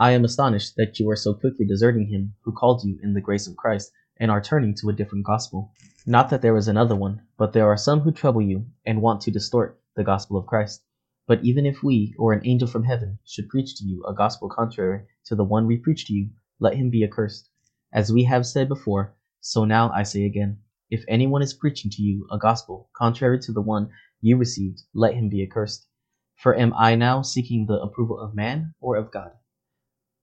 I am astonished that you are so quickly deserting him who called you in the grace of Christ, and are turning to a different gospel. Not that there is another one, but there are some who trouble you, and want to distort the gospel of Christ. But even if we, or an angel from heaven, should preach to you a gospel contrary to the one we preach to you, let him be accursed. As we have said before, so now I say again, if anyone is preaching to you a gospel contrary to the one you received, let him be accursed. For am I now seeking the approval of man or of God?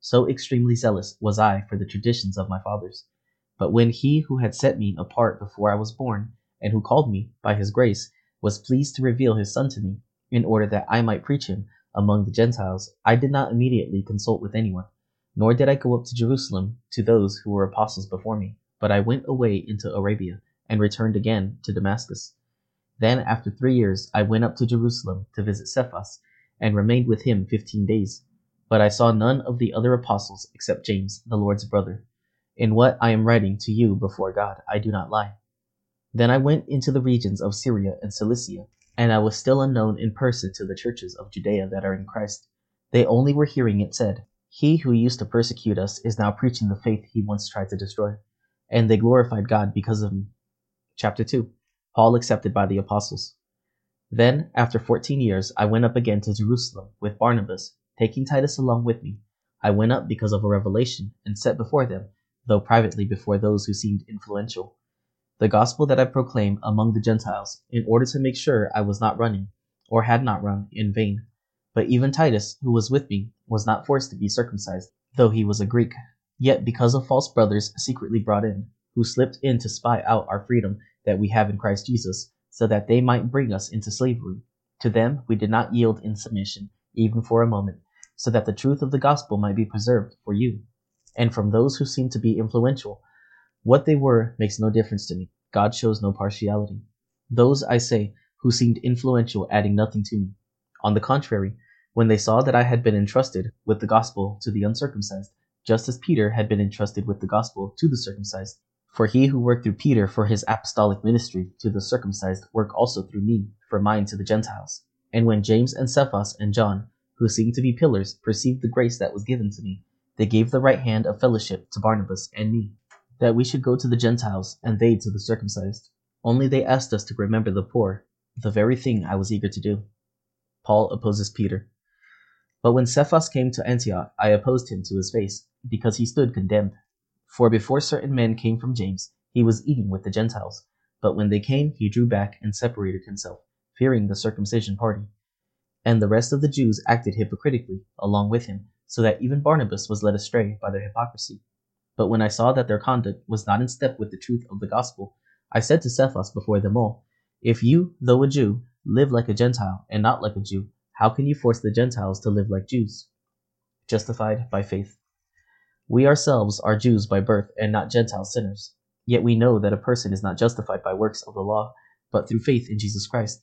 so extremely zealous was I for the traditions of my fathers. But when he who had set me apart before I was born, and who called me, by his grace, was pleased to reveal his Son to me, in order that I might preach him among the Gentiles, I did not immediately consult with anyone, nor did I go up to Jerusalem to those who were apostles before me, but I went away into Arabia, and returned again to Damascus. Then, after three years, I went up to Jerusalem to visit Cephas, and remained with him fifteen days. But I saw none of the other apostles except James, the Lord's brother. In what I am writing to you before God, I do not lie. Then I went into the regions of Syria and Cilicia, and I was still unknown in person to the churches of Judea that are in Christ. They only were hearing it said, He who used to persecute us is now preaching the faith he once tried to destroy. And they glorified God because of me. Chapter 2 Paul accepted by the apostles. Then, after fourteen years, I went up again to Jerusalem with Barnabas Taking Titus along with me, I went up because of a revelation, and set before them, though privately before those who seemed influential, the gospel that I proclaim among the Gentiles, in order to make sure I was not running, or had not run, in vain. But even Titus, who was with me, was not forced to be circumcised, though he was a Greek, yet because of false brothers secretly brought in, who slipped in to spy out our freedom that we have in Christ Jesus, so that they might bring us into slavery. To them we did not yield in submission, even for a moment so that the truth of the gospel might be preserved for you. And from those who seem to be influential, what they were makes no difference to me. God shows no partiality. Those, I say, who seemed influential adding nothing to me. On the contrary, when they saw that I had been entrusted with the gospel to the uncircumcised, just as Peter had been entrusted with the gospel to the circumcised. For he who worked through Peter for his apostolic ministry to the circumcised work also through me for mine to the Gentiles. And when James and Cephas and John, who seemed to be pillars, perceived the grace that was given to me. They gave the right hand of fellowship to Barnabas and me, that we should go to the Gentiles, and they to the circumcised. Only they asked us to remember the poor, the very thing I was eager to do. Paul opposes Peter. But when Cephas came to Antioch, I opposed him to his face, because he stood condemned. For before certain men came from James, he was eating with the Gentiles. But when they came, he drew back and separated himself, fearing the circumcision party. And the rest of the Jews acted hypocritically along with him, so that even Barnabas was led astray by their hypocrisy. But when I saw that their conduct was not in step with the truth of the gospel, I said to Cephas before them all, If you, though a Jew, live like a Gentile and not like a Jew, how can you force the Gentiles to live like Jews? Justified by faith. We ourselves are Jews by birth and not Gentile sinners. Yet we know that a person is not justified by works of the law, but through faith in Jesus Christ.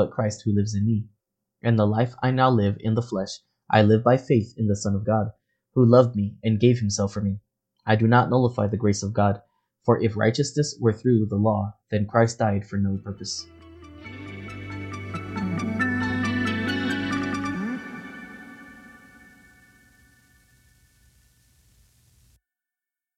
but Christ who lives in me. And the life I now live in the flesh, I live by faith in the Son of God, who loved me and gave himself for me. I do not nullify the grace of God, for if righteousness were through the law, then Christ died for no purpose.